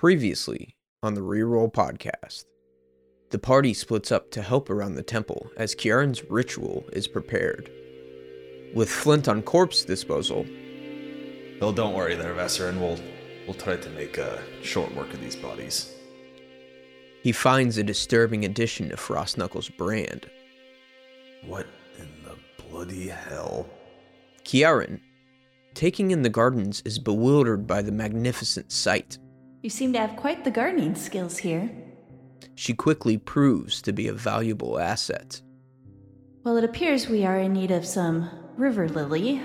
Previously on the Reroll podcast, the party splits up to help around the temple as Kieran's ritual is prepared. With Flint on corpse disposal, Well, don't worry there, Vesser, and we'll we'll try to make a short work of these bodies. he finds a disturbing addition to Frost Knuckles' brand. What in the bloody hell? Kieran, taking in the gardens, is bewildered by the magnificent sight. You seem to have quite the gardening skills here. She quickly proves to be a valuable asset. Well, it appears we are in need of some river lily.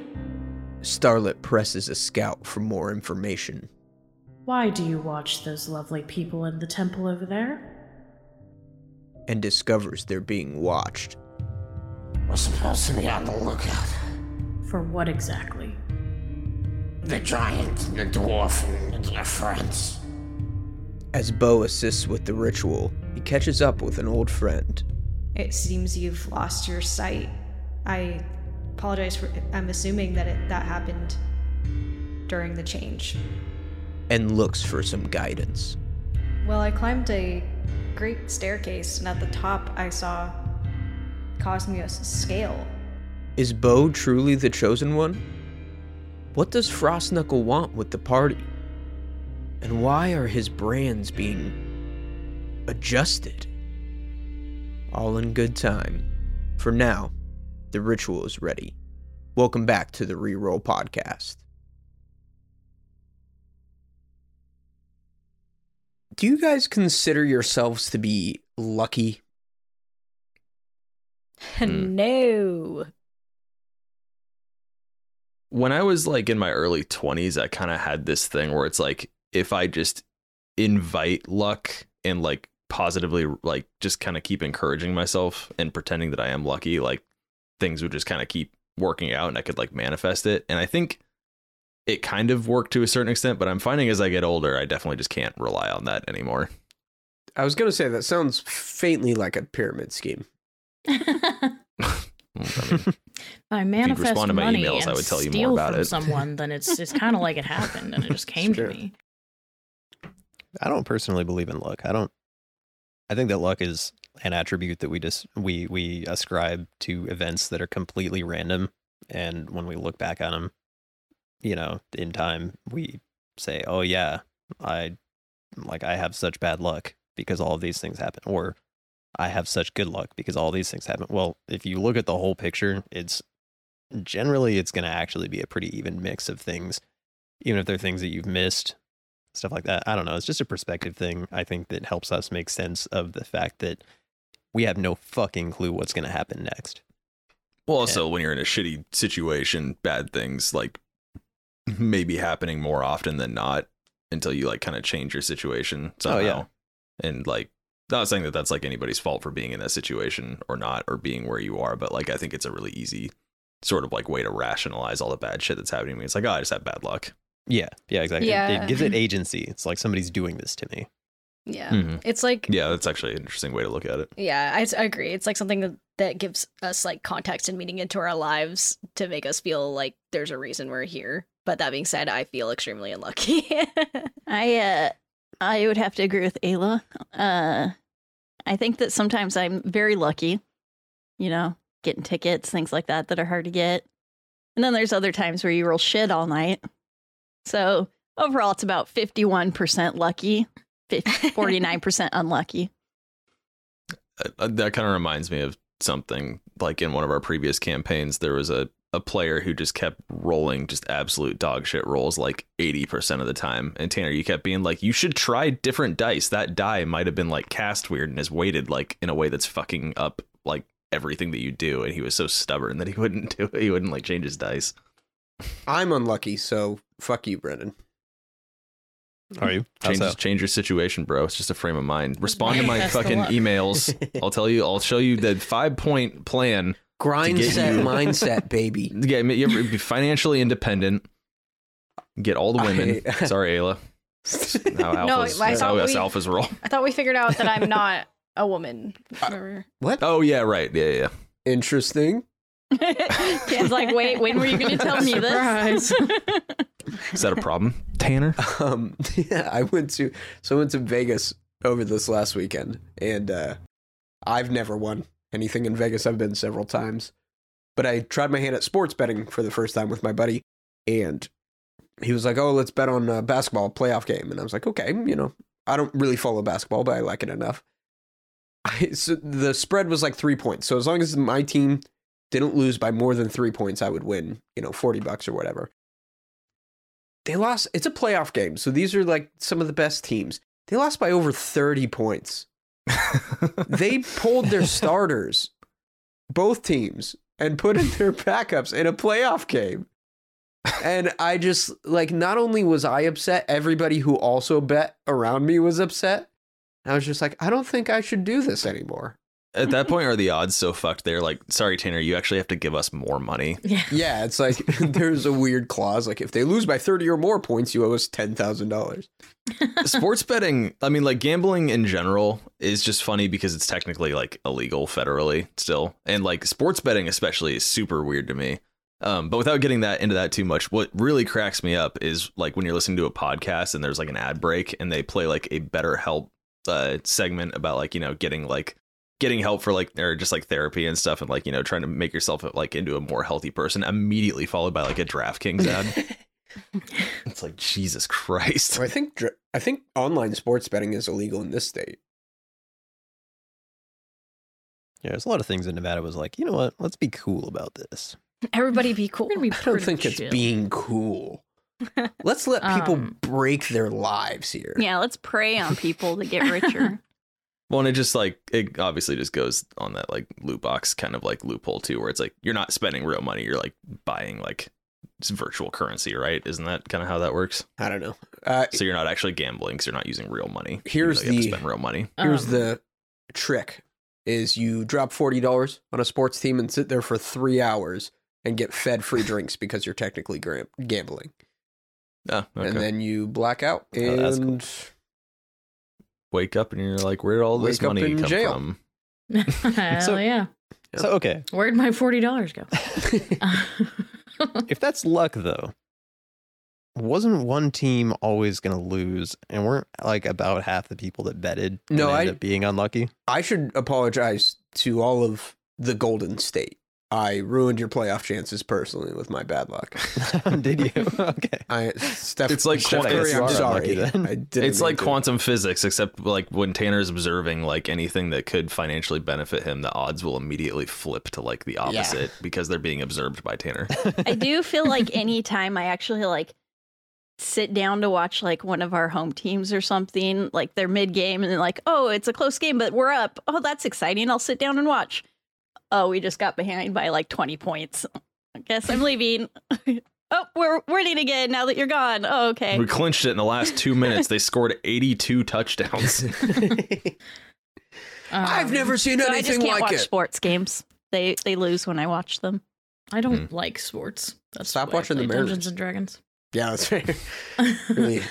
Starlit presses a scout for more information. Why do you watch those lovely people in the temple over there? and discovers they're being watched. We're supposed to be on the lookout. For what exactly? The giant, the dwarf, and their friends. As Bo assists with the ritual, he catches up with an old friend. It seems you've lost your sight. I apologize for. I'm assuming that it, that happened during the change. and looks for some guidance. Well, I climbed a great staircase, and at the top I saw Cosmos scale. Is Bo truly the chosen one? What does Frostknuckle want with the party? And why are his brands being adjusted? All in good time. For now, the ritual is ready. Welcome back to the Reroll Podcast. Do you guys consider yourselves to be lucky? Hmm. no. When I was like in my early 20s, I kind of had this thing where it's like if I just invite luck and like positively like just kind of keep encouraging myself and pretending that I am lucky, like things would just kind of keep working out and I could like manifest it. And I think it kind of worked to a certain extent, but I'm finding as I get older, I definitely just can't rely on that anymore. I was going to say that sounds faintly like a pyramid scheme. I mean, I manifest respond to my money emails, and I would tell you more steal about from it. someone, then it's it's kind of like it happened and it just came Sure. to me. I don't personally believe in luck. I don't. I think that luck is an attribute that we just we we ascribe to events that are completely random, and when we look back on them, you know, in time, we say, "Oh yeah, I like I have such bad luck because all of these things happen," or "I have such good luck because all these things happen." Well, if you look at the whole picture, it's generally it's going to actually be a pretty even mix of things, even if they're things that you've missed stuff like that. I don't know. It's just a perspective thing. I think that helps us make sense of the fact that we have no fucking clue what's going to happen next. Well, also when you're in a shitty situation, bad things like may be happening more often than not until you like kind of change your situation somehow. Oh, yeah. And like, not saying that that's like anybody's fault for being in that situation or not, or being where you are, but like I think it's a really easy sort of like way to rationalize all the bad shit that's happening to me. It's like, oh, I just have bad luck. Yeah, yeah, exactly. It- Yeah. It, gives it agency. It's like somebody's doing this to me. Yeah. Mhm. It's like Yeah, that's actually an interesting way to look at it. Yeah, I, I agree. It's like something that, that gives us like context and meaning into our lives to make us feel like there's a reason we're here. But that being said, I feel extremely unlucky. I uh I would have to agree with Ayla. Uh I think that sometimes I'm very lucky, you know, getting tickets, things like that that are hard to get. And then there's other times where you roll shit all night. So overall it's about 51% lucky, 50, 49% unlucky. uh, that kind of reminds me of something like in one of our previous campaigns there was a, a player who just kept rolling just absolute dog shit rolls like 80% of the time. And tanner you kept being like you should try different dice. That die might have been like cast weird and is weighted like in a way that's fucking up like everything that you do. And he was so stubborn that he wouldn't do it. He wouldn't like change his dice I'm unlucky, so fuck you, Brendan. Are you? Change, so? change your situation bro it's just a frame of mind respond to my fucking emails i'll tell you i'll show you the five point plan Grind set you- mindset, baby. Yeah, you be financially independent. Get all the women. I- Sorry, Ayla. How No, I thought we- alphas roll. I thought we figured out that I'm not a woman. Remember? What? Oh yeah, right. Yeah, yeah. Interesting. Dan's like, wait, when were you going to tell me this? Is that a problem, Tanner? Um, yeah, I went to so I went to Vegas over this last weekend, and uh, I've never won anything in Vegas. I've been several times, but I tried my hand at sports betting for the first time with my buddy, and he was like, "Oh, let's bet on a basketball playoff game," and I was like, "Okay, you know, I don't really follow basketball, but I like it enough." I, so the spread was like three points, so as long as my team didn't lose by more than three points, I would win, you know, forty bucks or whatever. They lost it's a playoff game so these are like some of the best teams. They lost by over 30 points. They pulled their starters both teams and put in their backups in a playoff game. And i just like not only was i upset everybody who also bet around me was upset. I was just like i don't think i should do this anymore At that point, are the odds so fucked? They're like, sorry, Tanner, you actually have to give us more money. yeah. yeah it's like there's a weird clause like if they lose by 30 or more points you owe us $10000 Sports betting, I mean, like gambling in general is just funny because it's technically like illegal federally still. And like sports betting, especially, is super weird to me. Um, but without getting that into that too much, what really cracks me up is like when you're listening to a podcast and there's like an ad break and they play like a BetterHelp uh, segment about like, you know, getting like getting help for like or just like therapy and stuff and like you know trying to make yourself like into a more healthy person immediately followed by like a DraftKings ad. it's like Jesus Christ. i think i think online sports betting is illegal in this state Yeah, there's a lot of things in Nevada was like, you know what? Let's be cool about this. Everybody be cool. Be I don't pretty think it's chill. being cool. Let's let people Um, break their lives here. yeah, let's prey on people to get richer. Well, and it just like it obviously just goes on that like loot box kind of like loophole too, where it's like you're not spending real money, you're like buying like virtual currency, right? Isn't that kind of how that works? I don't know. Uh, So you're not actually gambling because you're not using real money. Here's though you have to the- spend real money. here's Um, the trick: is you drop forty dollars on a sports team and sit there for three hours and get fed free drinks because you're technically gambling, Oh, okay. and then you black out Oh, that's cool. and Wake up and you're like, where did all this Wake money come jail. from? Hell So- yeah. So okay, Where'd my forty dollars go? if that's luck though, wasn't one team always going to lose, and weren't like about half the people that betted No, end I- up being unlucky? I should apologize to all of the Golden State. I ruined your playoff chances personally with my bad luck. Did you? okay. I Steph, It's like Steph Curry, I'm sorry. I didn't It's like to. quantum physics, except like when Tanner's observing like anything that could financially benefit him, the odds will immediately flip to like the opposite because they're being observed by Tanner. I do feel like anytime I actually like sit down to watch like one of our home teams or something, like they're mid game and they're like, oh, it's a close game, but we're up. Oh, that's exciting. I'll sit down and watch. Oh, we just got behind by like 20 points. I guess I'm leaving. oh, we're winning again now that you're gone. Oh, okay. We clinched it in the last two minutes. They scored 82 touchdowns. I've Um, never seen So I just anything can't like watch it. sports games. They they lose when I watch them. I don't like sports. That's Stop watching the play Dungeons Mariners. and Dragons. Yeah, that's right. really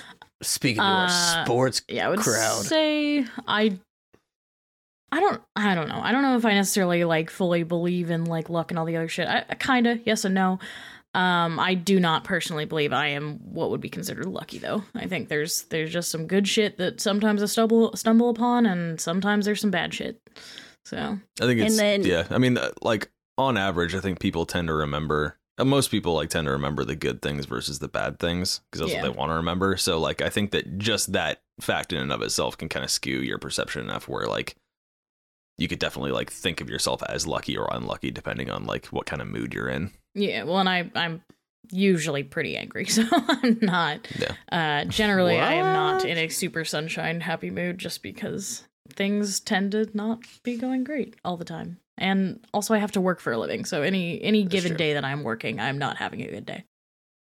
speaking to our Uh, sports Yeah, I would crowd. say I. I don't. I don't know. I don't know if I necessarily like fully believe in like luck and all the other shit. I, I kind of yes and no. Um, I do not personally believe I am what would be considered lucky though. I think there's there's just some good shit that sometimes I stumble stumble upon, and sometimes there's some bad shit. So I think And it's then- yeah. I mean, uh, like on average, I think people tend to remember. uh, Most people like tend to remember the good things versus the bad things because that's Yeah. what they want to remember. So like, I think that just that fact in and of itself can kind of skew your perception enough where like you could definitely like think of yourself as lucky or unlucky depending on like what kind of mood you're in. yeah, well, and I I'm usually pretty angry, so I'm not. Yeah. Uh, generally, I am not in a super sunshine happy mood just because things tend to not be going great all the time. And also I have to work for a living. So any any given true. day that I'm working, I'm not having a good day.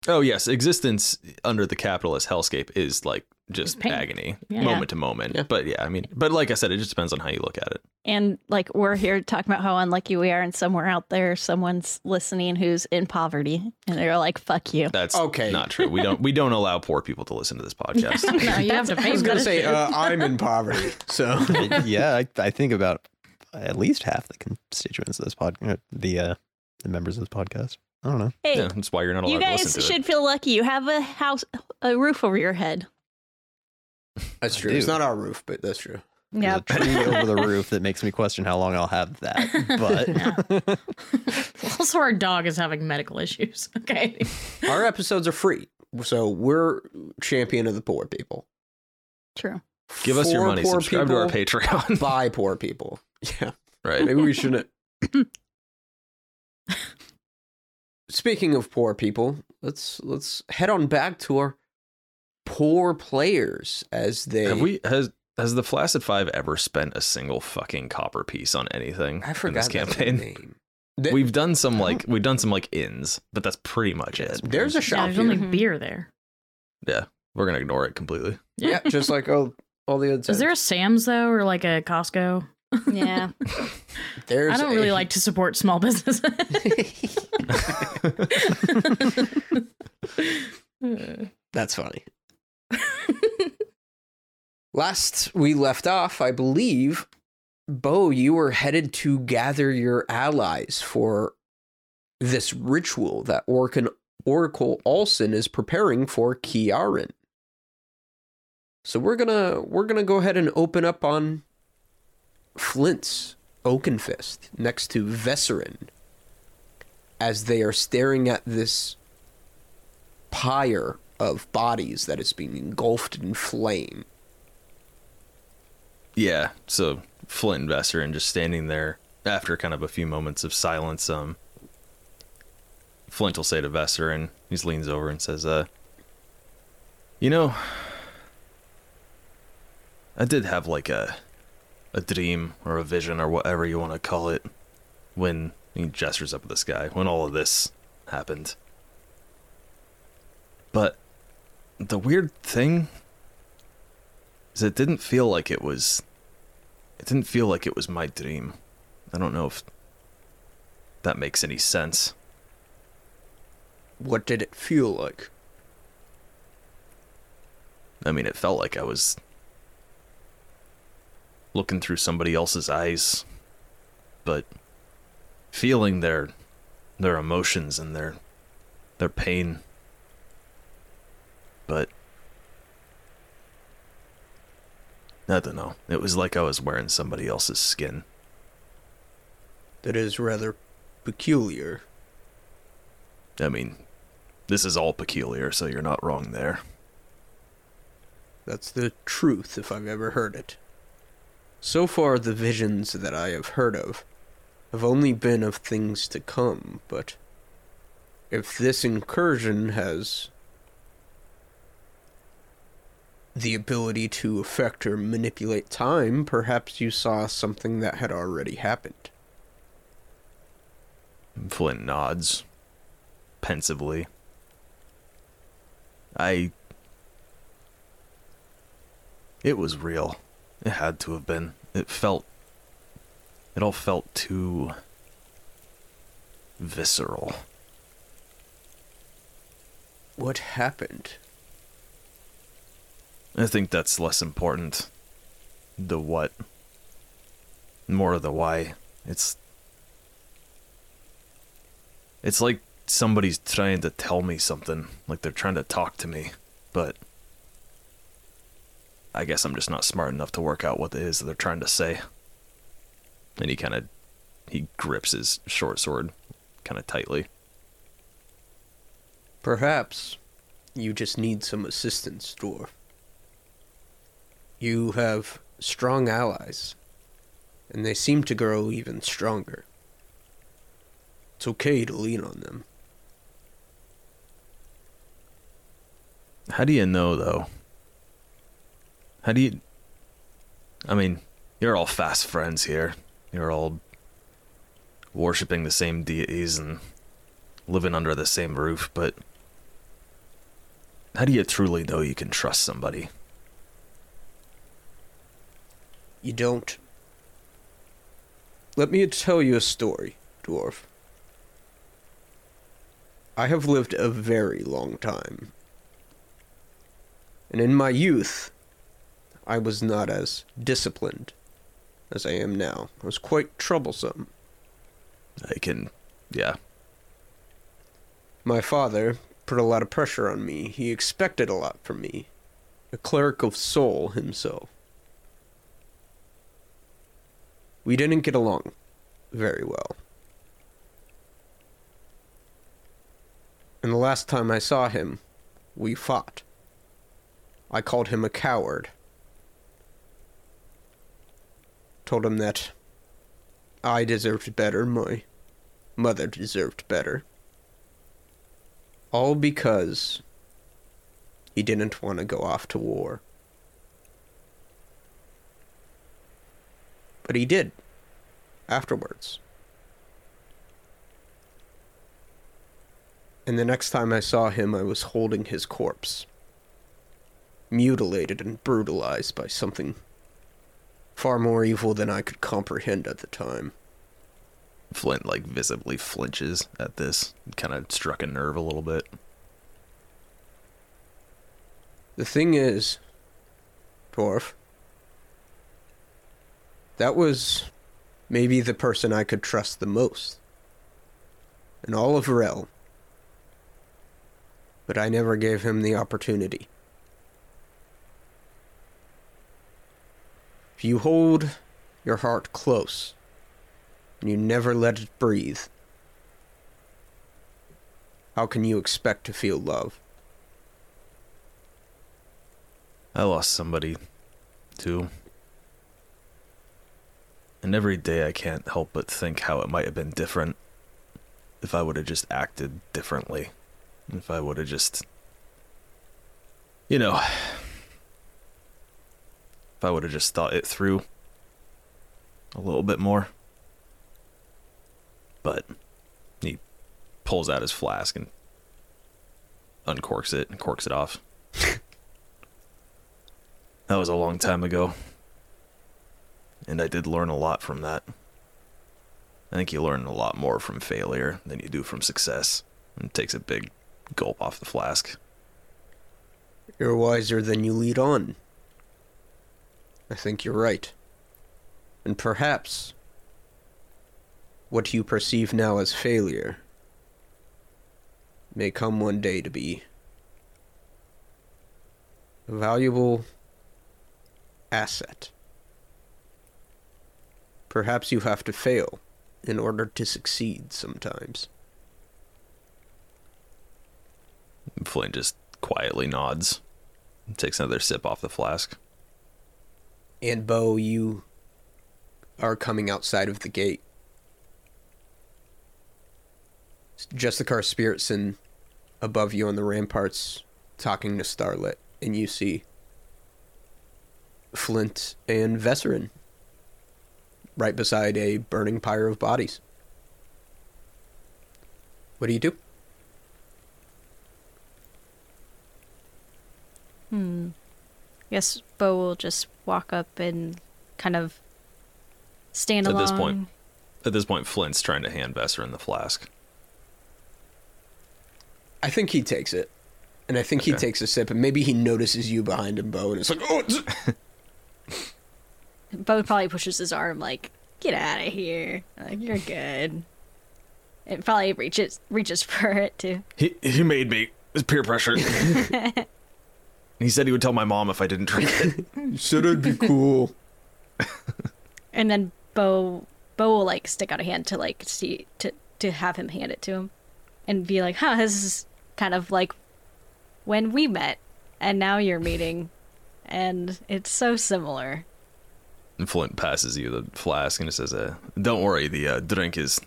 Oh yes, existence under the capitalist hellscape is like just agony, Yeah. moment to moment. Yeah. But yeah, I mean, but like I said, it just depends on how you look at it. And like we're here talking about how unlucky we are, and somewhere out there, someone's listening who's in poverty, and they're like, "Fuck you." That's Okay. not true. We don't we don't allow poor people to listen to this podcast. no, you have to pay I was gonna say uh, I'm in poverty, so yeah, I, I think about at least half the constituents of this podcast, the uh, the members of this podcast. I don't know. Hey, Yeah, that's why you're not allowed you to guys listen to should it. feel lucky. You have a house, a roof over your head. That's true. It's not our roof, but that's true. Yeah. a tree over the roof that makes me question how long I'll have that. But also, our dog is having medical issues. Okay. Our episodes are free, so we're champion of the poor people. True. Give us your money. poor Subscribe to our Patreon. buy poor people. Yeah. right. Maybe we shouldn't. Speaking of poor people, let's let's head on back to our poor players as they Have we has has the Flaccid Five ever spent a single fucking copper piece on anything I in forgot this that's the campaign? name. Th- We've done some like we've done some like ins, but that's pretty much it. There's a Yeah, shop there's here. only beer there. Yeah, we're gonna ignore it completely. yeah, just like all all the other. Is there a Sam's though, or like a Costco? Yeah. There's I don't really a- like to support small businesses. That's funny. Last we left off, I believe, Bo, you were headed to gather your allies for this ritual that Oracle Olsen is preparing for Kiaran. So we're gonna we're gonna go ahead and open up on Flint's Oakenfist next to Vesserin as they are staring at this pyre of bodies that is being engulfed in flame. Yeah, so Flint and Vesserin just standing there after kind of a few moments of silence. Um, Flint will say to and he leans over and says, "Uh, you know, I did have like a a dream or a vision or whatever you want to call it when he gestures up at the sky when all of this happened. But the weird thing is it didn't feel like it was it didn't feel like it was my dream. I don't know if that makes any sense. What did it feel like? I mean, it felt like I was looking through somebody else's eyes, but feeling their their emotions and their their pain. But I don't know. It was like I was wearing somebody else's skin. That is rather peculiar. I mean, this is all peculiar, so you're not wrong there. That's the truth, if I've ever heard it. So far, the visions that I have heard of have only been of things to come, but if this incursion has the ability to affect or manipulate time, perhaps you saw something that had already happened. Flint nods pensively. I. It was real. It had to have been. It felt. It all felt too. visceral. What happened? I think that's less important. The what. More the why. It's. It's like somebody's trying to tell me something. Like they're trying to talk to me. But. I guess I'm just not smart enough to work out what it is that they're trying to say. And he kind of. He grips his short sword kind of tightly. Perhaps you just need some assistance, Dwarf. You have strong allies, and they seem to grow even stronger. It's okay to lean on them. How do you know, though? How do you. I mean, you're all fast friends here. You're all worshipping the same deities and living under the same roof, but. How do you truly know you can trust somebody? You don't. Let me tell you a story, Dwarf. I have lived a very long time. And in my youth, I was not as disciplined as I am now. I was quite troublesome. I can. Yeah, My father put a lot of pressure on me. He expected a lot from me. A cleric of soul himself. We didn't get along very well. And the last time I saw him, we fought. I called him a coward. Told him that I deserved better, my mother deserved better. All because he didn't want to go off to war. But he did afterwards. And the next time I saw him, I was holding his corpse, mutilated and brutalized by something far more evil than I could comprehend at the time. Flint like visibly flinches at this. Kind of struck a nerve a little bit. The thing is, Dwarf, that was maybe the person I could trust the most in all of Rel. But I never gave him the opportunity. If you hold your heart close and you never let it breathe, how can you expect to feel love? I lost somebody, too. And every day I can't help but think how it might have been different if I would have just acted differently. If I would have just. You know. If I would have just thought it through a little bit more. But he pulls out his flask and uncorks it and corks it off. that was a long time ago. And I did learn a lot from that. I think you learn a lot more from failure than you do from success. And it takes a big gulp off the flask. You're wiser than you lead on. I think you're right. And perhaps what you perceive now as failure may come one day to be a valuable asset. Perhaps you have to fail in order to succeed sometimes. Flint just quietly nods. and Takes another sip off the flask. And Bo, you are coming outside of the gate. Justicar Spiritson above you on the ramparts talking to Starlit, and you see Flint and Vesserin right beside a burning pyre of bodies. What do you do? Hmm. I Guess Bo will just walk up and kind of stand alone. At along. this point, at this point, Flint's trying to hand Vesserin the flask. I think he takes it. And I think he takes a sip, and maybe he notices you behind him, Bo, and it's like, oh, it's- Bo probably pushes his arm like, "Get out of here! Like you're good." It probably reaches reaches for it too. He he made me. It's peer pressure. he said he would tell my mom if I didn't drink it. you said I'd be cool. And then Bo Bo will like stick out a hand to like see to to have him hand it to him, and be like, "Huh, this is kind of like when we met, and now you're meeting, and it's so similar." And Flint passes you the flask and it says, uh, "Don't worry, the uh, drink is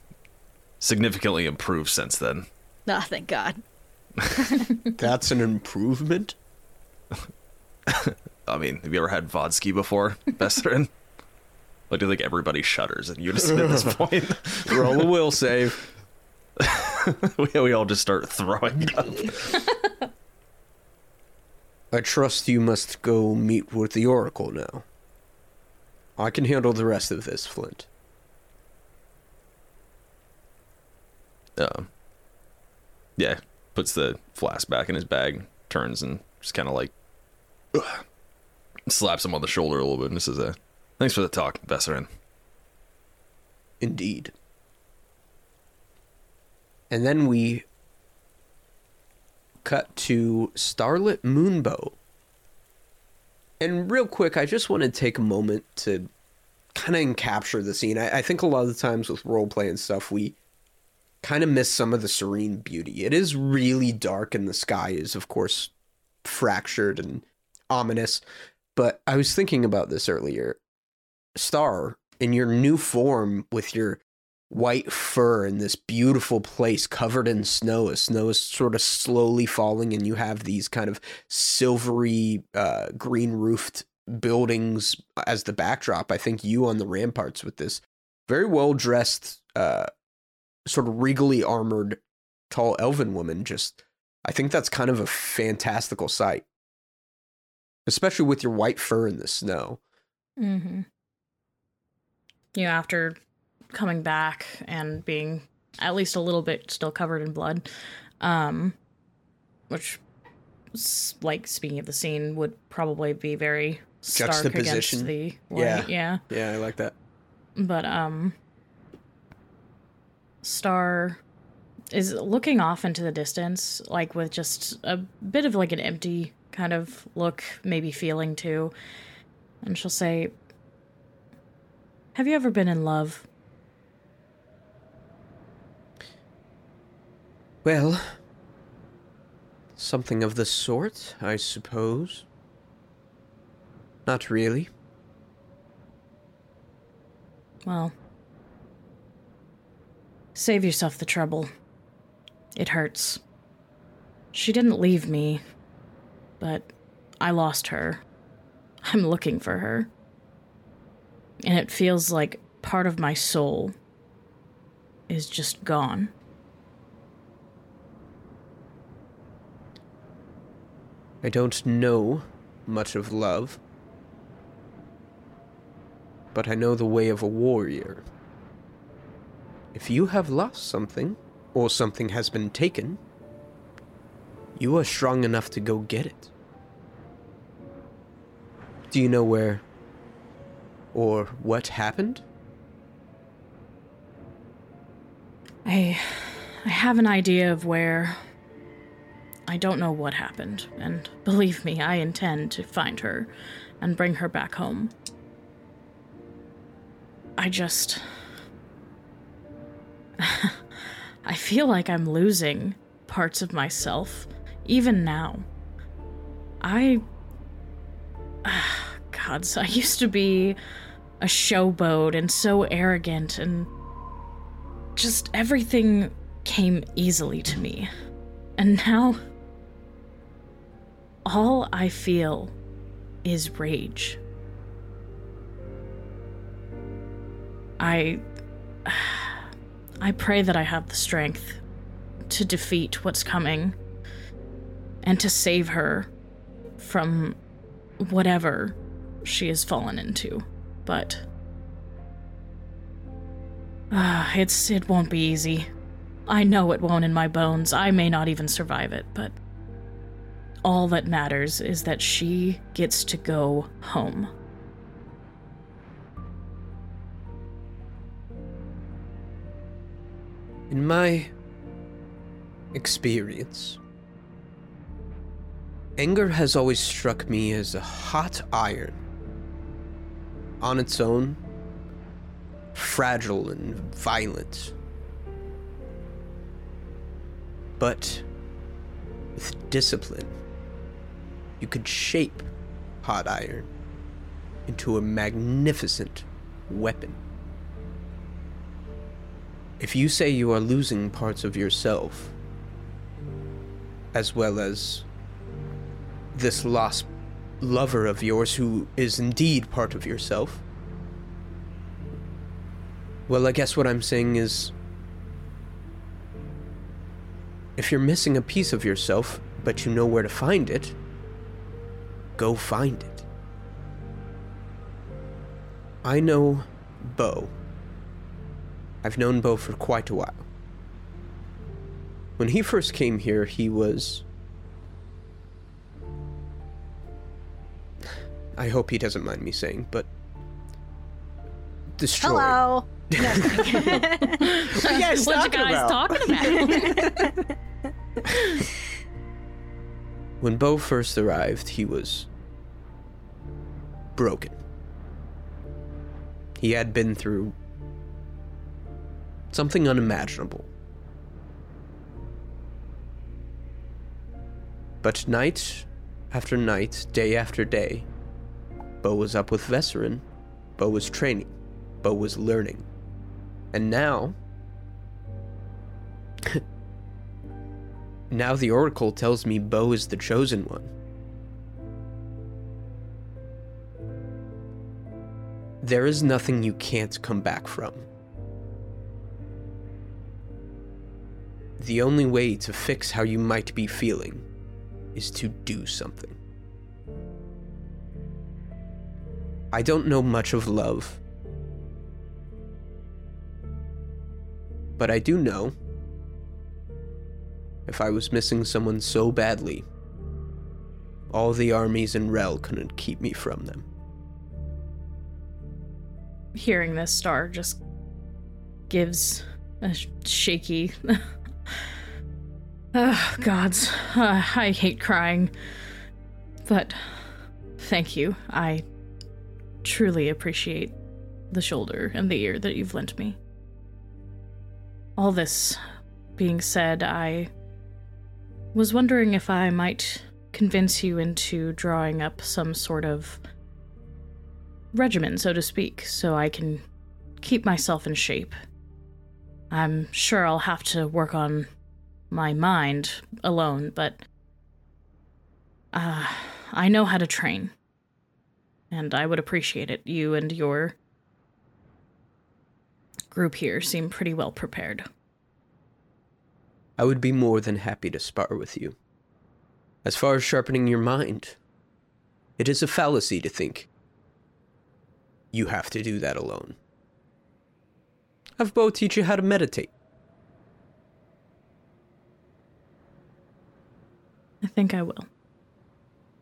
significantly improved since then." Ah, thank God. That's an improvement? I mean, have you ever had vodski before, Vesserin? I do think everybody shudders in unison at this point. Roll a will save. we, we all just start throwing up. I trust you must go meet with the Oracle now. I can handle the rest of this, Flint. Um, yeah, puts the flask back in his bag, turns and just kind of like ugh, slaps him on the shoulder a little bit and says, uh, "Thanks for the talk, Vesserin." Indeed. And then we cut to Starlit Moonbow. And real quick, I just want to take a moment to kind of capture the scene. I, I think a lot of the times with roleplay and stuff, we kind of miss some of the serene beauty. It is really dark, and the sky is, of course, fractured and ominous. But I was thinking about this earlier. Star, in your new form with your white fur in this beautiful place covered in snow, as snow is sort of slowly falling, and you have these kind of silvery, uh, green roofed buildings as the backdrop. I think you on the ramparts with this very well dressed, uh, sort of regally armored, tall elven woman. Just, I think that's kind of a fantastical sight, especially with your white fur in the snow. Mm-hmm. You know, after coming back and being at least a little bit still covered in blood, um, which, like speaking of the scene, would probably be very stark against the Yeah. white. Yeah. Yeah, I like that. but um star is looking off into the distance like with just a bit of like an empty kind of look maybe feeling too and she'll say have you ever been in love Well, something of the sort, I suppose. Not really. well save yourself the trouble it hurts she didn't leave me but i lost her i'm looking for her and it feels like part of my soul is just gone. I don't know much of love, but I know the way of a warrior. If you have lost something, or something has been taken, you are strong enough to go get it. Do you know where or what happened? I I have an idea of where I don't know what happened, and believe me, I intend to find her and bring her back home. I just I feel like I'm losing parts of myself even now. I God, so I used to be a showboat and so arrogant and just everything came easily to me. And now all I feel is rage. I I pray that I have the strength to defeat what's coming and to save her from whatever she has fallen into. But Ah, it's it won't be easy. I know it won't in my bones. I may not even survive it, but all that matters is that she gets to go home. In my experience, anger has always struck me as a hot iron. On its own, fragile and violent. But with discipline, you could shape hot iron into a magnificent weapon. If you say you are losing parts of yourself, as well as this lost lover of yours who is indeed part of yourself, well, I guess what I'm saying is if you're missing a piece of yourself, but you know where to find it, go find it. I know Bo. I've known Bo for quite a while. When he first came here, he was. I hope he doesn't mind me saying, but. Destroyed. Hello. What are you guys what you talking guys about? talking about? When Bo first arrived, he was broken. He had been through something unimaginable. But night after night, day after day, Bo was up with Vesserin. Bo was training. Bo was learning. And now. now the Oracle tells me Bo is the chosen one. There is nothing you can't come back from. The only way to fix how you might be feeling is to do something. I don't know much of love, but I do know if I was missing someone so badly, all the armies in Rel couldn't keep me from them. Hearing this, Star just gives a shaky. oh, gods. Uh, I hate crying. But thank you. I truly appreciate the shoulder and the ear that you've lent me. All this being said, I was wondering if I might convince you into drawing up some sort of regimen, so to speak, so I can keep myself in shape. I'm sure I'll have to work on my mind alone, but uh, I know how to train. And I would appreciate it. You and your group here seem pretty well prepared. I would be more than happy to spar with you. As far as sharpening your mind, it is a fallacy to think you have to do that alone. Have Bo teach you how to meditate. I think I will.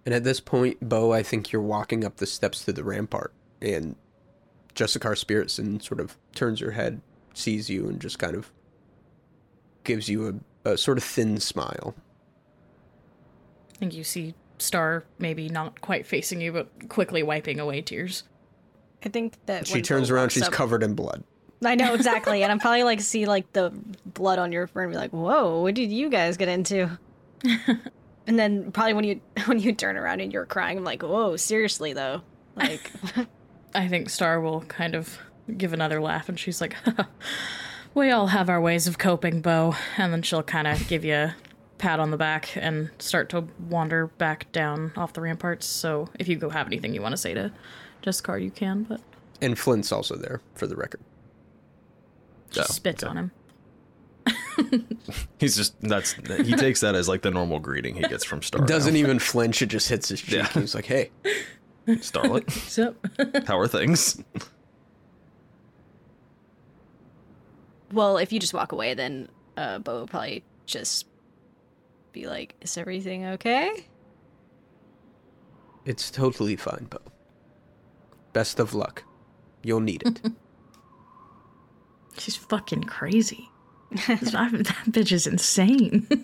And at this point, Bo, I think you're walking up the steps to the rampart, and Justicar Spiritson sort of turns her head, sees you, and just kind of gives you a, a sort of thin smile. I think you see Star maybe not quite facing you, but quickly wiping away tears. I think that She turns around, she's up- covered in blood. I know exactly, and I'm probably like see like the blood on your fur and be like, "Whoa, what did you guys get into?" and then probably when you when you turn around and you're crying, I'm like, "Whoa, seriously though." Like, I think Star will kind of give another laugh and she's like, We all have our ways of coping, Bo. And then she'll kind of give you a pat on the back and start to wander back down off the ramparts. So if you go have anything you want to say to Justicar, you can, but And Flint's also there, for the record. she Oh, spits okay. on him. He's just that's he takes that as like the normal greeting he gets from Star. Doesn't now. even flinch, it just hits his cheek. Yeah. He's like, hey, Starlight. So, How are things? well, if you just walk away, then uh, Bo will probably just be like, "Is everything okay?" it's totally fine, Bo. Best of luck. You'll need it. she's fucking crazy. that bitch is insane.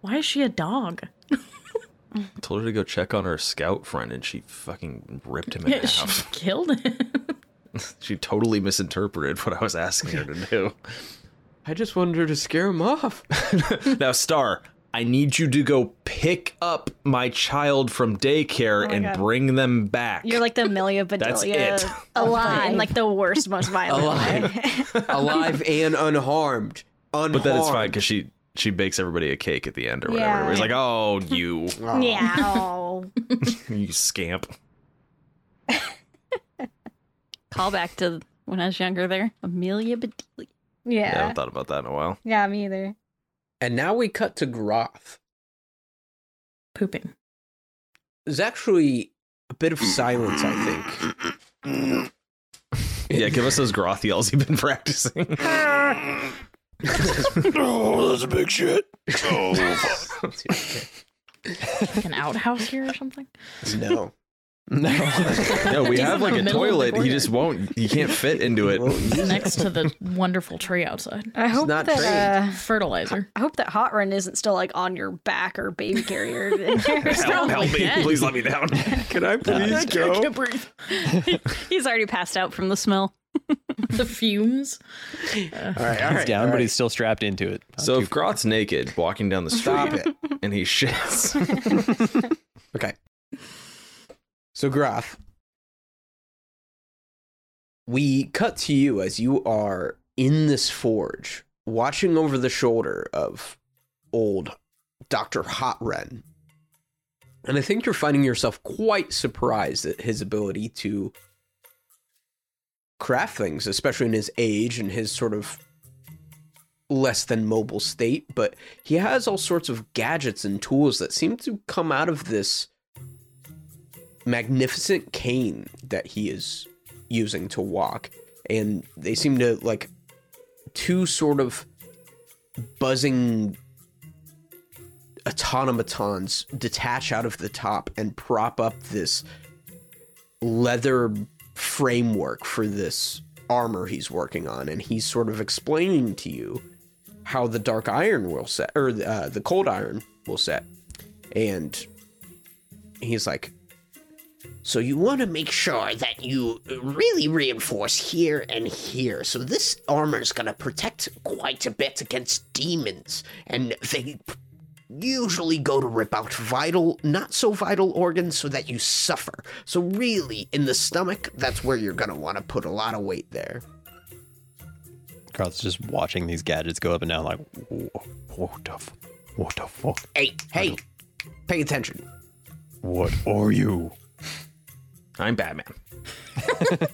Why is she a dog? I told her to go check on her scout friend, and she fucking ripped him in Yeah, she half. killed him. She totally misinterpreted what I was asking her to do. I just wanted her to scare him off. now, Star, I need you to go pick up my child from daycare Oh and God. bring them back. You're like the Amelia That's Bedelia it. alive, like the worst, most violent Alive. Alive and unharmed. Unharmed. but then it's fine because she she bakes everybody a cake at the end or whatever. Yeah. He's like, "Oh, you, Aw. Oh. yeah. you scamp." Call back to when I was younger there. Amelia Bedelia. Yeah, I haven't thought about that in a while. Yeah, me either. And now we cut to Groth. Pooping. There's actually a bit of silence, I think. Yeah, give us those groth yells you've been practicing. Oh, that's a big shit. Oh, Like an outhouse here or something? no. No. No, we have like a middle of the toilet. He just won't. He can't fit into it. next to the wonderful tree outside. I hope not that uh, Fertilizer. I hope that hot run isn't still like on your back or baby carrier. in help, help me! dead. Please let me down. Can I please I can't breathe. He's already passed out from the smell. The fumes. All right, all He's down, all but he's still strapped into it. So if Groth's naked, walking down the street, and he shits, Okay. So Groth, we cut to you as you are in this forge, watching over the shoulder of old Dr. Hotren. And I think you're finding yourself quite surprised at his ability to craft things, especially in his age and his sort of less than mobile state. But he has all sorts of gadgets and tools that seem to come out of this magnificent cane that he is using to walk. And they seem to like two sort of buzzing automatons detach out of the top and prop up this leather framework for this armor he's working on and he's sort of explaining to you how the dark iron will set or uh, the cold iron will set and he's like So you want to make sure that you really reinforce here and here. So this armor is going to protect quite a bit against demons. And they usually go to rip out vital, not so vital organs so that you suffer. So really, in the stomach, that's where you're going to want to put a lot of weight there. Carl's just watching these gadgets go up and down, like, what the, f- what the fuck? Hey, hey, pay attention. What are you? I'm Batman.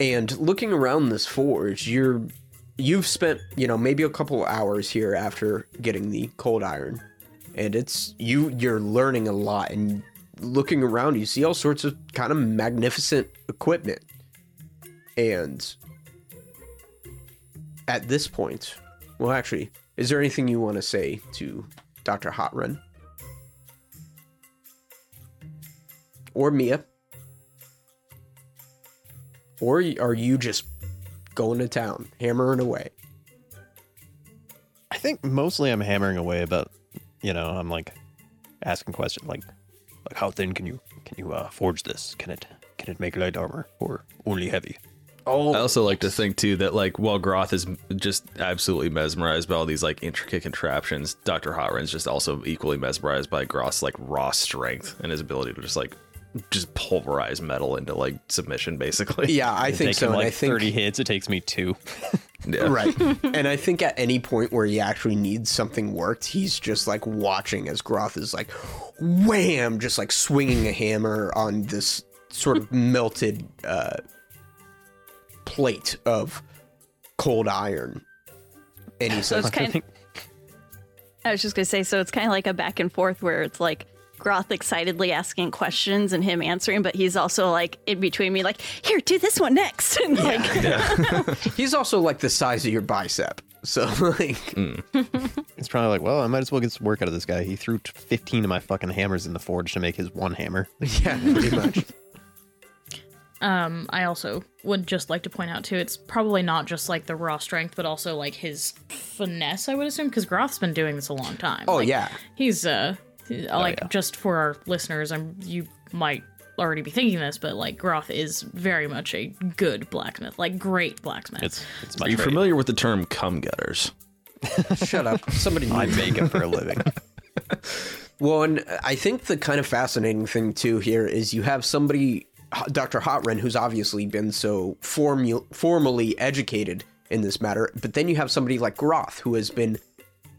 and looking around this forge you're you've spent you know maybe a couple hours here after getting the cold iron. And it's you you're learning a lot. And looking around you see all sorts of kind of magnificent equipment. And at this point well actually is there anything you want to say to dr Hotren or mia or are you just going to town, hammering away? I think mostly I'm hammering away but you know, I'm like asking questions like, like how thin can you can you uh, forge this? Can it can it make light armor or only heavy? Oh, I also like to think too that like while Groth is just absolutely mesmerized by all these like intricate contraptions, Doctor Hotren's just also equally mesmerized by Groth's like raw strength and his ability to just like just pulverize metal into like submission, basically. yeah, I think so. him and like I think 30 hits. It takes me two. Yeah. right, and I think at any point where he actually needs something worked, he's just like watching as Groth is like, wham, just like swinging a hammer on this sort of melted uh, plate of cold iron, and he So says, it's kind of. I was just gonna say, so it's kind of like a back and forth where it's like Groth excitedly asking questions and him answering, but he's also like in between me, like, "Here, do this one next." and like, he's also like the size of your bicep, so like, It's probably like, well, I might as well get some work out of this guy. He threw 15 of my fucking hammers in the forge to make his one hammer. yeah, pretty much. Um, I also would just like to point out too, it's probably not just like the raw strength, but also like his finesse. I would assume because Groth's been doing this a long time. Oh Like, yeah, he's uh, he- like yeah. just for our listeners, I'm you might already be thinking this, but like Groth is very much a good blacksmith, like great blacksmith. It's, it's Are you trade. familiar with the term cum gutters? shut up. Somebody I make it for a living. Well, and I think the kind of fascinating thing too here is you have somebody, Dr. Hotren, who's obviously been so formu- formally educated in this matter, but then you have somebody like Groth, who has been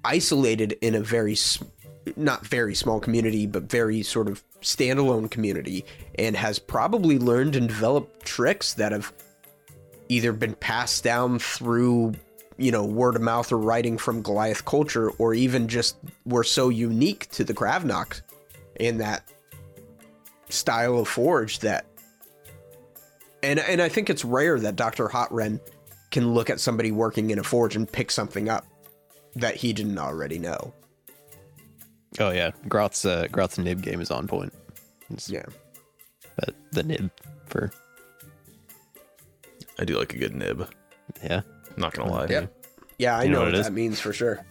isolated in a very, s- not very small community, but very sort of standalone community, and has probably learned and developed tricks that have either been passed down through you know word of mouth or writing from Goliath culture, or even just were so unique to the Gravnox in that style of forge that. And and I think it's rare that Doctor Hotren can look at somebody working in a forge and pick something up that he didn't already know. Oh yeah, Groth's uh, Groth's nib game is on point. It's, Yeah. but the nib for I do like a good nib. yeah. Not gonna lie. Yeah. Yeah, I You know know, what what it is? that means for sure.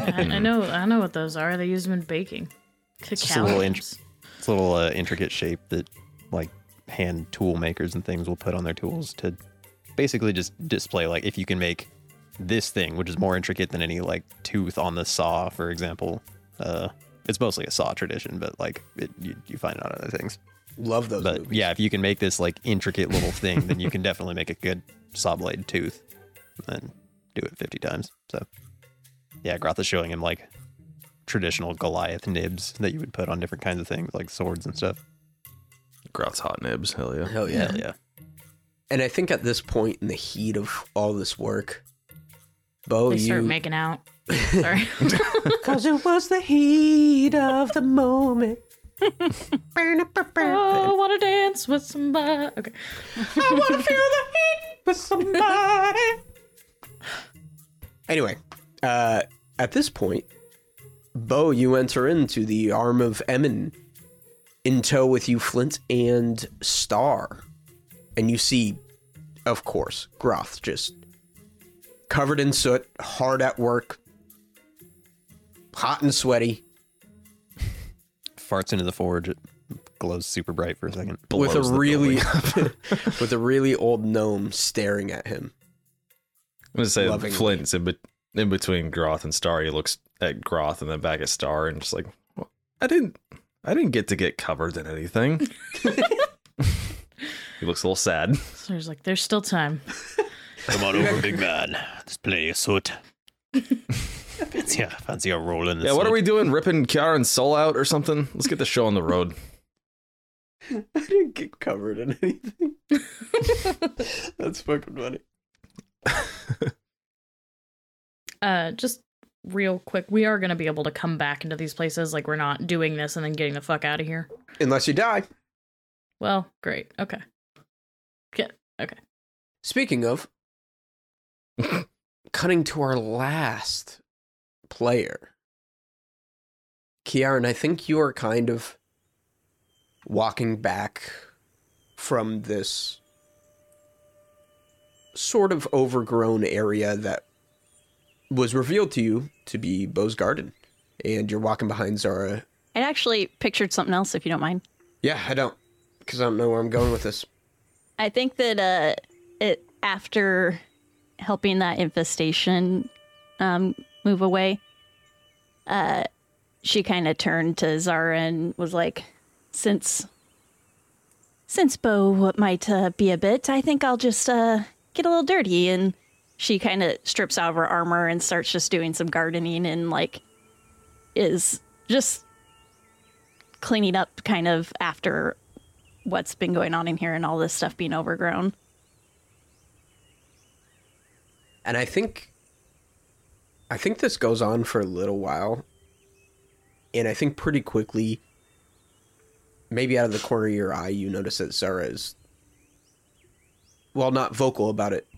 I, I know, I know what those are. They use them in baking. just a little int- It's a little uh, intricate shape that like hand tool makers and things will put on their tools to basically just display like if you can make this thing, which is more intricate than any like tooth on the saw, for example. Uh, it's mostly a saw tradition, but like it, you, you find it on other things. Love those But movies. yeah, if you can make this like intricate little thing, then you can definitely make a good saw blade tooth and do it 50 times. So yeah, Groth is showing him like traditional Goliath nibs that you would put on different kinds of things like swords and stuff. Grout's hot nibs. Hell yeah. Hell yeah. Hell yeah. And I think at this point in the heat of all this work, Bo, They you start making out. Sorry. Cause it was the heat of the moment. oh, I want to dance with somebody. Okay. I want to feel the heat with somebody. Anyway, uh, at this point, Bo, you enter into the arm of Emin in tow with you, Flint and Star. And you see, of course, Groth just covered in soot, hard at work, hot and sweaty, Farts into the forge. It glows super bright for a second. with a really with a really old gnome staring at him. I'm gonna say Lovingly. Flint's in, be- in between Groth and Star. He looks at Groth and then back at Star and just like, well, I didn't, I didn't get to get covered in anything. he looks a little sad. So there's like, there's still time. Come on over, big man. Let's play a soot. Fancy, a, fancy a roll in the Yeah, what are we doing? Ripping Kiara's soul out or something? Let's get the show on the road. I didn't get covered in anything. That's fucking funny. Uh, just real quick, we are gonna be able to come back into these places. Like we're not doing this and then getting the fuck out of here. Unless you die. Well, great. Okay. Get okay. Speaking of, cutting to our last player, Kiaran, I think you are kind of walking back from this sort of overgrown area that was revealed to you to be Bo's garden. And you're walking behind Zara. I actually pictured something else, if you don't mind. Yeah, I don't, because I don't know where I'm going with this. I think that uh, it after helping that infestation um, move away, uh, she kind of turned to Zara and was like, "Since since Bo might uh, be a bit, I think I'll just uh, get a little dirty." And she kind of strips out of her armor and starts just doing some gardening and like is just cleaning up kind of after what's been going on in here and all this stuff being overgrown. and I think I think this goes on for a little while. And I think pretty quickly maybe out of the corner of your eye you notice that Zara is well not vocal about it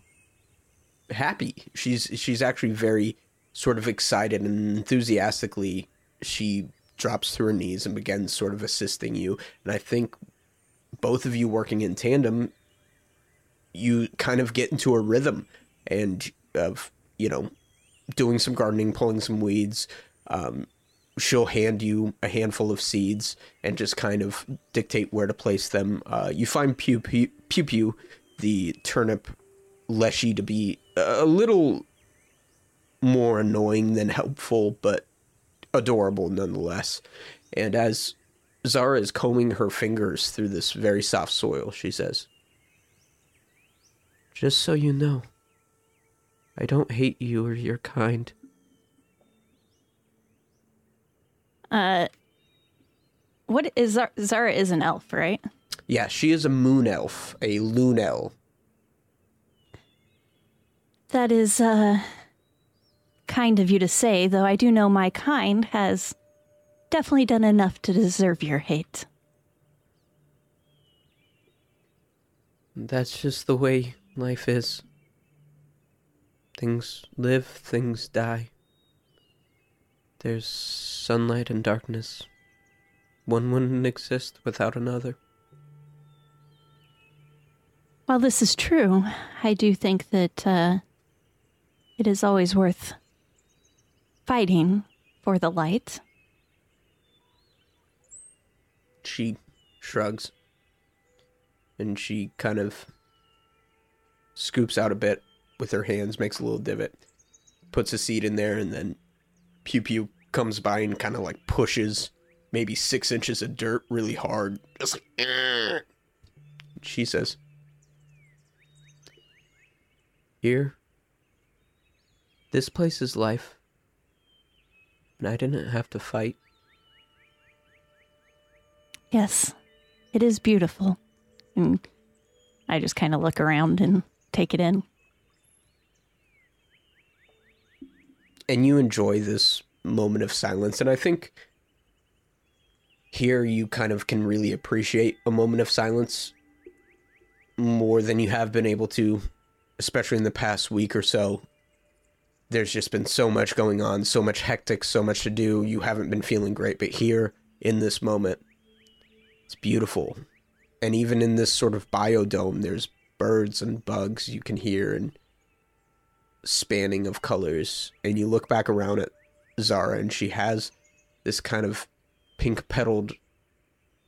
happy. She's she's actually very sort of excited and enthusiastically she drops to her knees and begins sort of assisting you. And I think both of you working in tandem you kind of get into a rhythm and of you know doing some gardening pulling some weeds um, she'll hand you a handful of seeds and just kind of dictate where to place them. Uh, you find pew pew pew pew the turnip leshy to be a little more annoying than helpful but adorable nonetheless. And as zara is combing her fingers through this very soft soil she says just so you know, I don't hate you or your kind. Uh, what is Zara, Zara is an elf, right? Yeah, she is a moon elf, a lunel. That is uh kind of you to say, though I do know my kind has definitely done enough to deserve your hate. That's just the way life is. Things live, things die. There's sunlight and darkness. One wouldn't exist without another. While this is true, I do think that uh, it is always worth fighting for the light. She shrugs. And she kind of scoops out a bit with her hands, makes a little divot, puts a seed in there, and then Pew Pew comes by and kind of like pushes maybe six inches of dirt really hard. Just like, she says, Here, this place is life. And I didn't have to fight. Yes, it is beautiful. And I just kind of look around and take it in. And you enjoy this moment of silence and i think here you kind of can really appreciate a moment of silence more than you have been able to especially in the past week or so. There's just been so much going on so much hectic so much to do. You haven't been feeling great but here in this moment it's beautiful. And even in this sort of biodome there's birds and bugs you can hear and spanning of colors and you look back around at Zara and she has this kind of pink petaled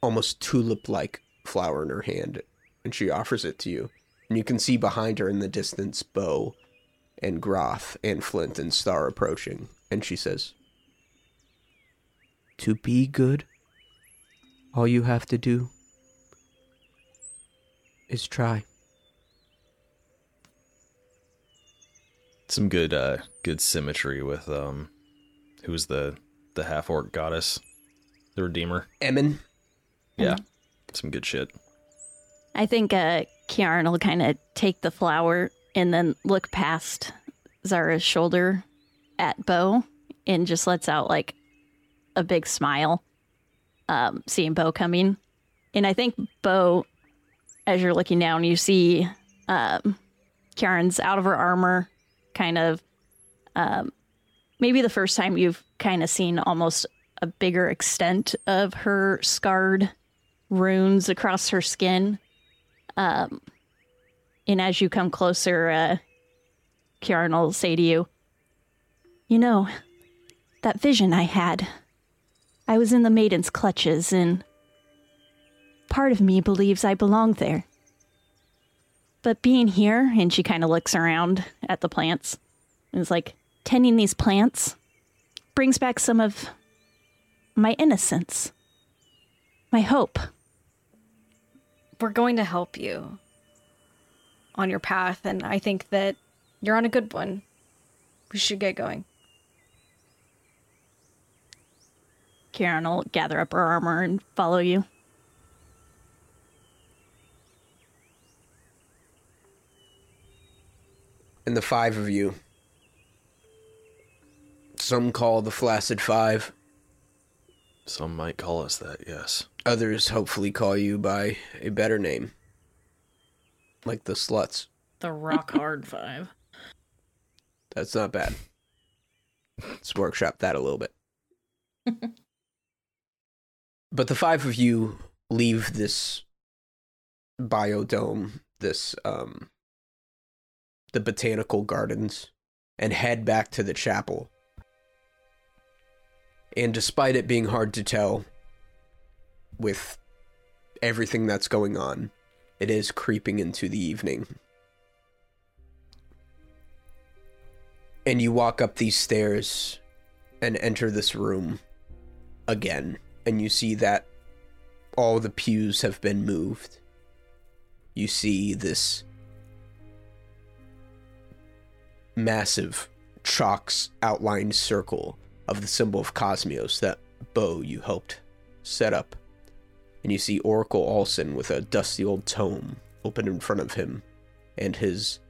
almost tulip like flower in her hand and she offers it to you. And you can see behind her in the distance Bo and Groth and Flint and Star approaching and she says to be good all you have to do is try Some good uh good symmetry with um who was the the half orc goddess? The Redeemer. Emin Yeah. Some good shit. I think uh, Kiarn will kind of take the flower and then look past Zara's shoulder at Bo and just lets out like a big smile, um, seeing Bo coming. And I think Bo, as you're looking down, you see um, Kiarn's out of her armor, kind of. Um, maybe the first time you've kind of seen almost a bigger extent of her scarred runes across her skin. Um, and as you come closer, uh, Kiarn will say to you, You know, that vision I had, I was in the maiden's clutches, and part of me believes I belong there. But being here, and she kind of looks around at the plants, and is like, tending these plants brings back some of my innocence, my hope. We're going to help you on your path, and I think that you're on a good one. We should get going. Karen will gather up her armor and follow you. And the five of you. Some call the Flaccid Five, Some might call us that, yes. others hopefully call you by a better name. Like the Sluts. The rock hard five. That's not bad. Let's workshop that a little bit. but the five of you leave this biodome, this um the botanical gardens, and head back to the chapel. And despite it being hard to tell with everything that's going on, it is creeping into the evening. And you walk up these stairs and enter this room again, and you see that all the pews have been moved. You see this massive chalks outlined circle of the symbol of Cosmos that Bo you helped set up. And you see Oracle Olson with a dusty old tome open in front of him, and his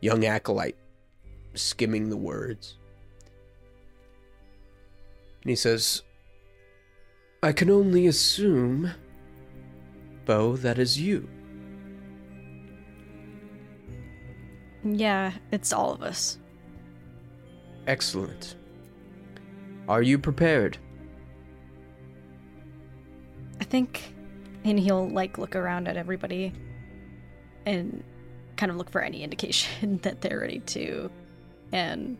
young acolyte skimming the words. And he says, I can only assume, Bo, that is you. Yeah, it's all of us. Excellent. Are you prepared? I think, and he'll like look around at everybody and kind of look for any indication that they're ready to. And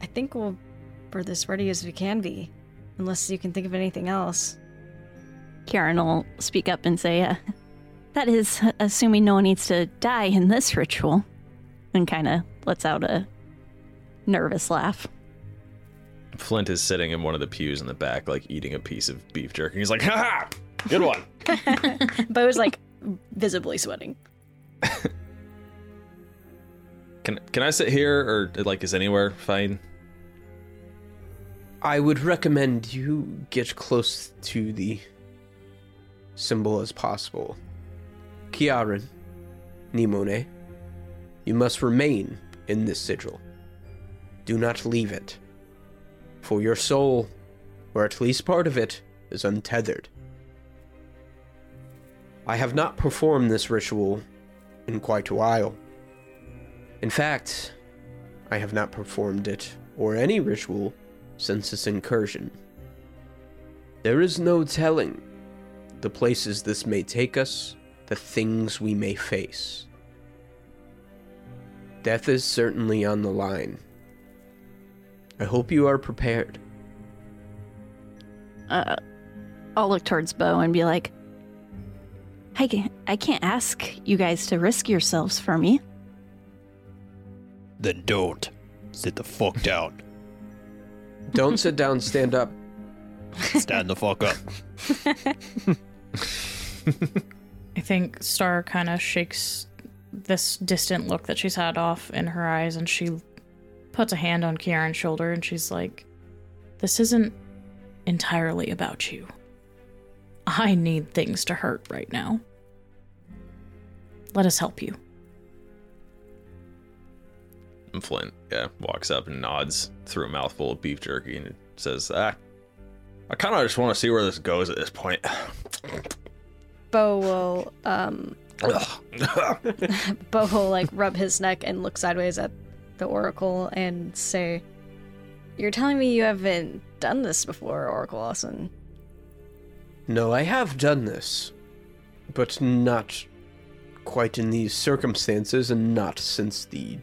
I think we'll, we're as ready as we can be, unless you can think of anything else. Kieran will speak up and say, uh, That is, assuming no one needs to die in this ritual. And kind of lets out a nervous laugh. Flint is sitting in one of the pews in the back, like eating a piece of beef jerky. He's like, "Ha ha, good one." Bo's like visibly sweating. can can I sit here, or like is anywhere fine? I would recommend you get close to the symbol as possible. Kiaran, Nimone, you must remain in this sigil. Do not leave it. For your soul, or at least part of it, is untethered. I have not performed this ritual in quite a while. In fact, I have not performed it, or any ritual, since this incursion. There is no telling the places this may take us, the things we may face. Death is certainly on the line. I hope you are prepared. Uh, I'll look towards Bo and be like, I can't, I can't ask you guys to risk yourselves for me. Then don't. Sit the fuck down. Don't sit down, stand up. Stand the fuck up. I think Star kind of shakes this distant look that she's had off in her eyes and she puts a hand on Kieran's shoulder and she's like, This isn't entirely about you. I need things to hurt right now. Let us help you. And Flint, yeah, walks up and nods through a mouthful of beef jerky and says, "Ah, I kind of just want to see where this goes at this point." Bo will um Bo will like rub his neck and look sideways at the oracle and say, "You're telling me you haven't done this before, Oracle Lawson?" No, I have done this, but not quite in these circumstances and not since the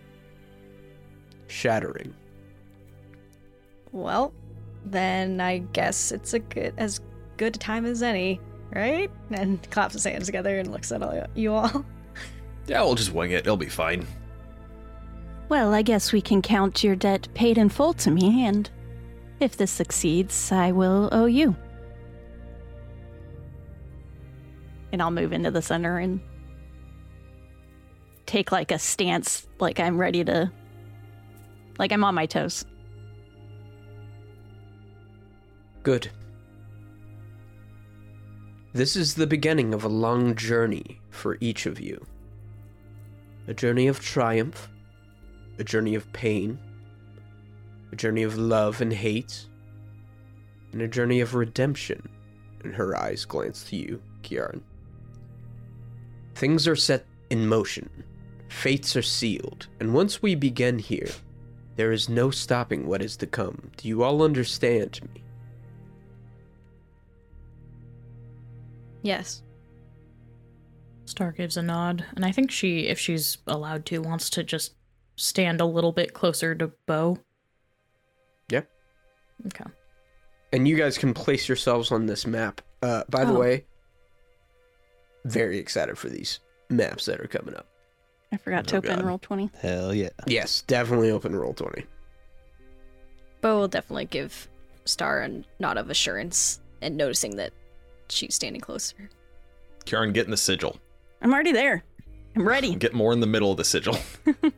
shattering. Well, then I guess it's a good as good a time as any, right? And claps his hands together and looks at all, you all. yeah, we'll just wing it. It'll be fine. Well, I guess we can count your debt paid in full to me, and if this succeeds, I will owe you. And I'll move into the center and take like a stance, like I'm ready to, like I'm on my toes. Good. This is the beginning of a long journey for each of you. A journey of triumph, a journey of pain, a journey of love and hate, and a journey of redemption. And her eyes glance to you, Kieran. Things are set in motion, fates are sealed, and once we begin here, there is no stopping what is to come. Do you all understand me? Yes. Star gives a nod, and I think she, if she's allowed to, wants to just stand a little bit closer to Bo. Yep. Okay. and you guys can place yourselves on this map. Uh, by the Oh. way, very excited for these maps that are coming up. I forgot to Oh, open God. roll 20. Hell yeah. Yes, definitely open roll twenty. Bo will definitely give Star a nod of assurance and noticing that she's standing closer. Kieran, get in the sigil. I'm already there. I'm ready. Get more in the middle of the sigil.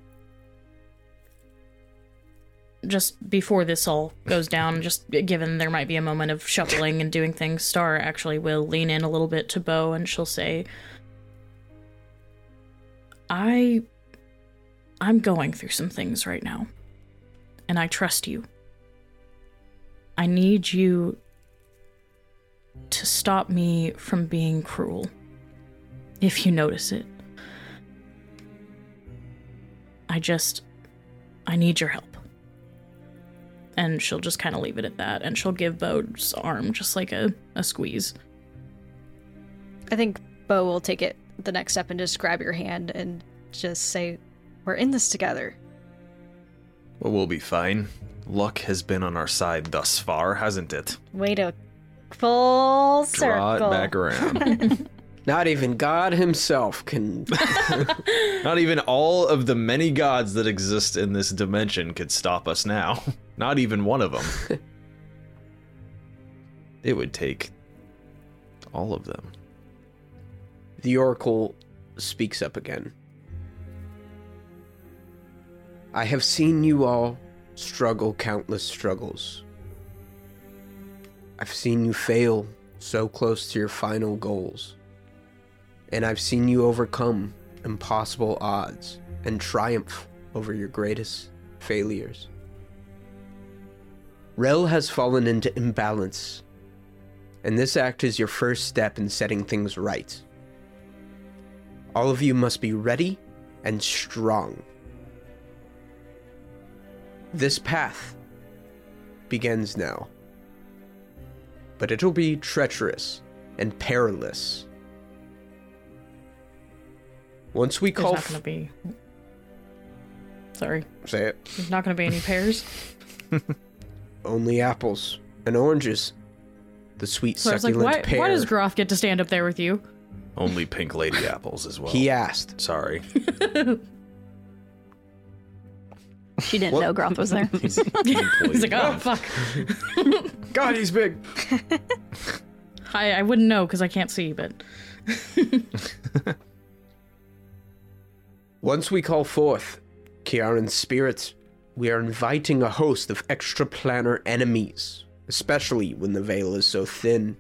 just before this all goes down, just given there might be a moment of shuffling and doing things, Star actually will lean in a little bit to Bo and she'll say, I I'm going through some things right now. And I trust you. I need you to stop me from being cruel. If you notice it. I just I need your help. and she'll just kind of leave it at that. And she'll give Bo's arm just like a, a squeeze. I think Bo will take it the next step and just grab your hand and just say, We're in this together. Well, we'll be fine. Luck has been on our side thus far, hasn't it? Way to full circle. Draw it back around. Not even God himself can. Not even all of the many gods that exist in this dimension could stop us now. Not even one of them. it would take all of them. The Oracle speaks up again. I have seen you all struggle countless struggles. I've seen you fail so close to your final goals. And I've seen you overcome impossible odds and triumph over your greatest failures. Rel has fallen into imbalance, and this act is your first step in setting things right. All of you must be ready and strong. This path begins now, but it'll be treacherous and perilous. Once we There's call, not going to be. Sorry. say it, There's not going to be any pears. only apples and oranges. The sweet So I was like, succulent why, pear. why does Groth get to stand up there with you? Only pink lady apples as well. he asked. Sorry. She didn't What? know Groth was there. He's, He's like, oh, fuck. God, he's big. I, I wouldn't know because I can't see, but. Once we call forth Kiaran's spirit, we are inviting a host of extraplanar enemies, especially when the veil is so thin.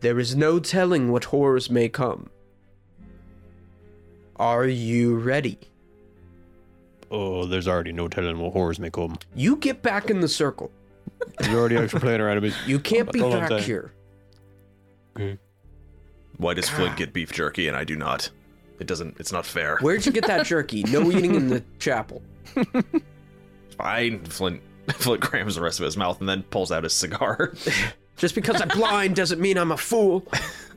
There is no telling what horrors may come. Are you ready? Oh, there's already no telling what horrors may come. You get back in the circle. There's already extra planar enemies. You can't be That's all I'm back saying. here. Why does Flint get beef jerky and I do not? It doesn't. It's not fair. Where'd you get that jerky? No eating in the chapel. Fine. Flint. Flint crams the rest of his mouth and then pulls out his cigar. Just because I'm blind doesn't mean I'm a fool.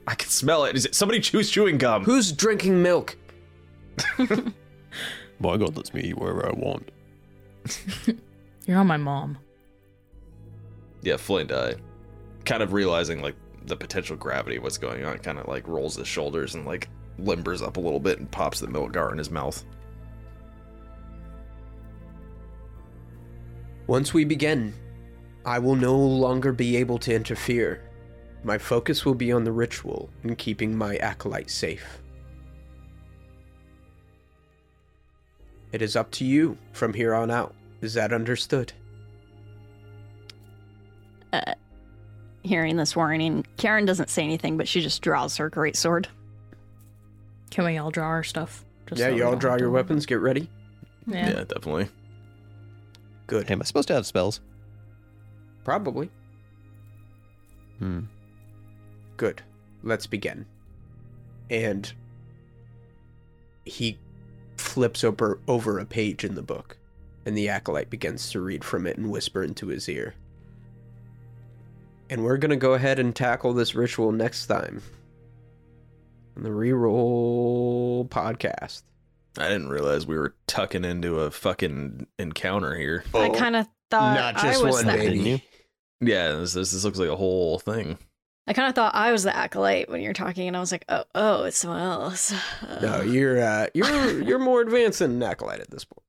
I can smell it. Is it somebody chews chewing gum? Who's drinking milk? My God lets me eat wherever I want. You're not my mom. Yeah, Flint. Uh, kind of realizing like the potential gravity of what's going on, kind of like rolls his shoulders and like limbers up a little bit and pops the milk gar in his mouth. Once we begin, I will no longer be able to interfere. My focus will be on the ritual and keeping my acolyte safe. It is up to you from here on out. Is that understood? Hearing this warning, Karen doesn't say anything, but she just draws her great sword. Can we all draw our stuff? Just yeah, so you all draw your weapons, get ready. Yeah. Yeah, definitely. Good. Hey, am I supposed to have spells? Probably. Hmm. Good. Let's begin. And he flips over over a page in the book, and the acolyte begins to read from it and whisper into his ear. And we're gonna go ahead and tackle this ritual next time on the reroll podcast. I didn't realize we were tucking into a fucking encounter here. I kind of thought Not I just was one, the, baby. Didn't you? Yeah, this, this this looks like a whole thing. I kind of thought I was the acolyte when you're talking, and I was like, oh, oh, it's someone else. No, you're uh, you're you're more advanced than an acolyte at this point.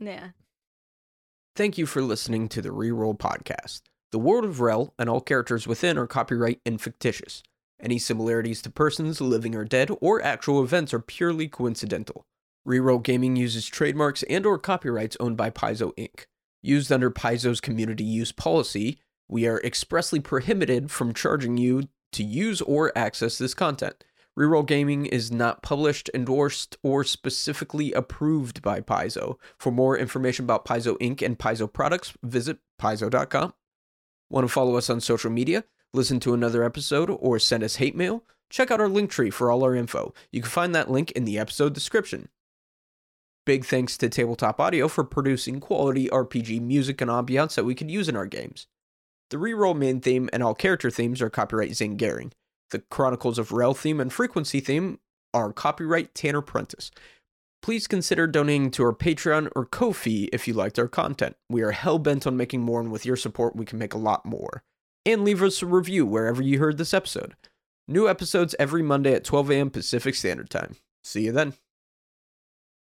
yeah. Thank you for listening to the Reroll podcast. The world of Rel and all characters within are copyright and fictitious. Any similarities to persons, living or dead, or actual events are purely coincidental. Reroll Gaming uses trademarks and or copyrights owned by Paizo Inc. Used under Paizo's community use policy, we are expressly prohibited from charging you to use or access this content. Reroll Gaming is not published, endorsed, or specifically approved by Paizo. For more information about Paizo Inc. and Paizo products, visit paizo.com. Want to follow us on social media, listen to another episode, or send us hate mail? Check out our link tree for all our info. You can find that link in the episode description. Big thanks to Tabletop Audio for producing quality RPG music and ambiance that we could use in our games. The reroll main theme and all character themes are copyright Zane Gehring. The Chronicles of Rel theme and frequency theme are copyright Tanner Prentice. Please consider donating to our Patreon or Ko-fi if you liked our content. We are hell bent on making more, and with your support, we can make a lot more. And leave us a review wherever you heard this episode. New episodes every Monday at 12 a.m. Pacific Standard Time. See you then.